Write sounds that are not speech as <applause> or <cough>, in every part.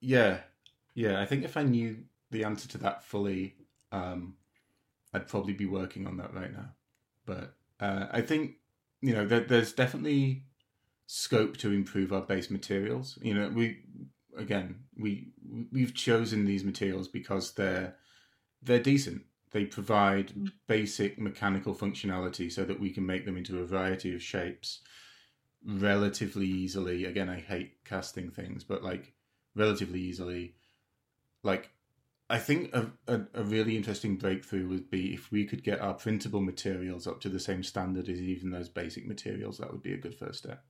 yeah, yeah. I think if I knew the answer to that fully, um, I'd probably be working on that right now. But uh, I think you know there, there's definitely scope to improve our base materials. You know, we again we we've chosen these materials because they're they're decent. They provide basic mechanical functionality so that we can make them into a variety of shapes relatively easily. Again, I hate casting things, but like relatively easily. Like, I think a, a, a, really interesting breakthrough would be if we could get our printable materials up to the same standard as even those basic materials. That would be a good first step.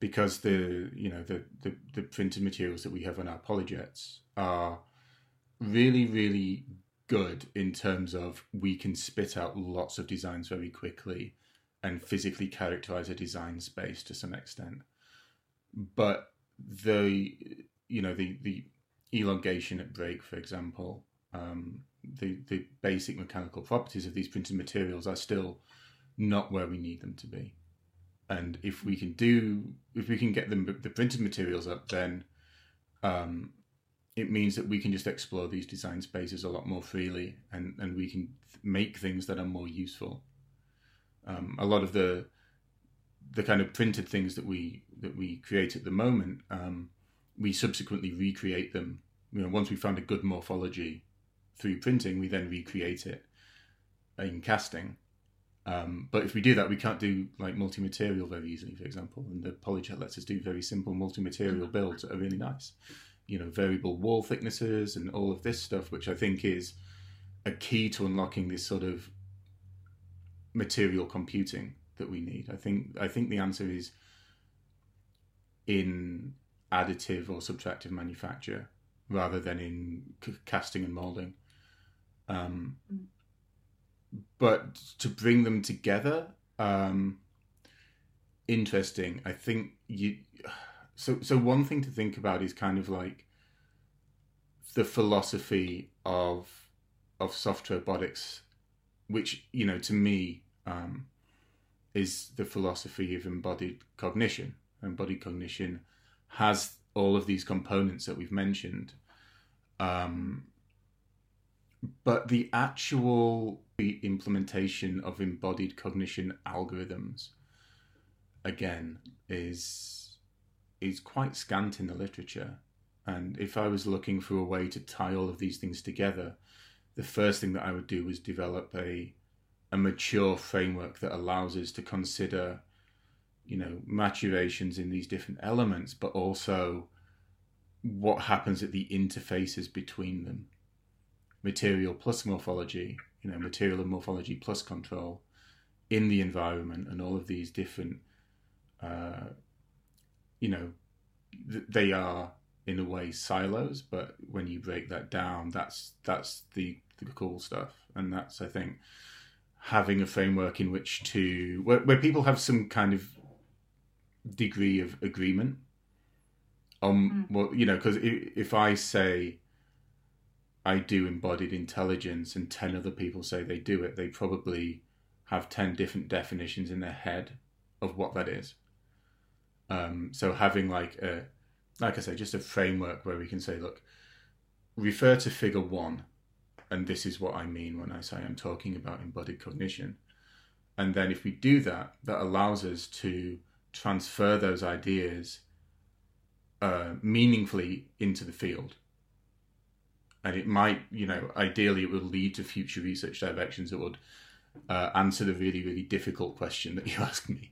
Because the you know the, the, the printed materials that we have on our polyjets are really really good in terms of we can spit out lots of designs very quickly and physically characterize a design space to some extent. But the you know the the elongation at break, for example, um, the the basic mechanical properties of these printed materials are still not where we need them to be. And if we can do, if we can get them the printed materials up, then um, it means that we can just explore these design spaces a lot more freely, and and we can make things that are more useful. Um, a lot of the the kind of printed things that we that we create at the moment, um, we subsequently recreate them. You know, once we found a good morphology through printing, we then recreate it in casting. Um, but if we do that, we can't do like multi-material very easily, for example. And the polyjet lets us do very simple multi-material builds that are really nice. You know, variable wall thicknesses and all of this stuff, which I think is a key to unlocking this sort of material computing that we need. I think I think the answer is in additive or subtractive manufacture rather than in c- casting and molding. Um. But to bring them together, um, interesting. I think you. So so one thing to think about is kind of like the philosophy of of soft robotics, which you know to me um, is the philosophy of embodied cognition. Embodied cognition has all of these components that we've mentioned. Um, but the actual implementation of embodied cognition algorithms, again, is is quite scant in the literature. And if I was looking for a way to tie all of these things together, the first thing that I would do was develop a a mature framework that allows us to consider, you know, maturations in these different elements, but also what happens at the interfaces between them. Material plus morphology, you know, material and morphology plus control in the environment, and all of these different, uh, you know, th- they are in a way silos, but when you break that down, that's that's the the cool stuff, and that's I think having a framework in which to where, where people have some kind of degree of agreement on mm. well you know because if, if i say i do embodied intelligence and 10 other people say they do it they probably have 10 different definitions in their head of what that is um, so having like a like i say just a framework where we can say look refer to figure one and this is what I mean when I say I'm talking about embodied cognition. And then if we do that, that allows us to transfer those ideas uh, meaningfully into the field. And it might, you know, ideally it will lead to future research directions that would uh, answer the really, really difficult question that you <laughs> asked me.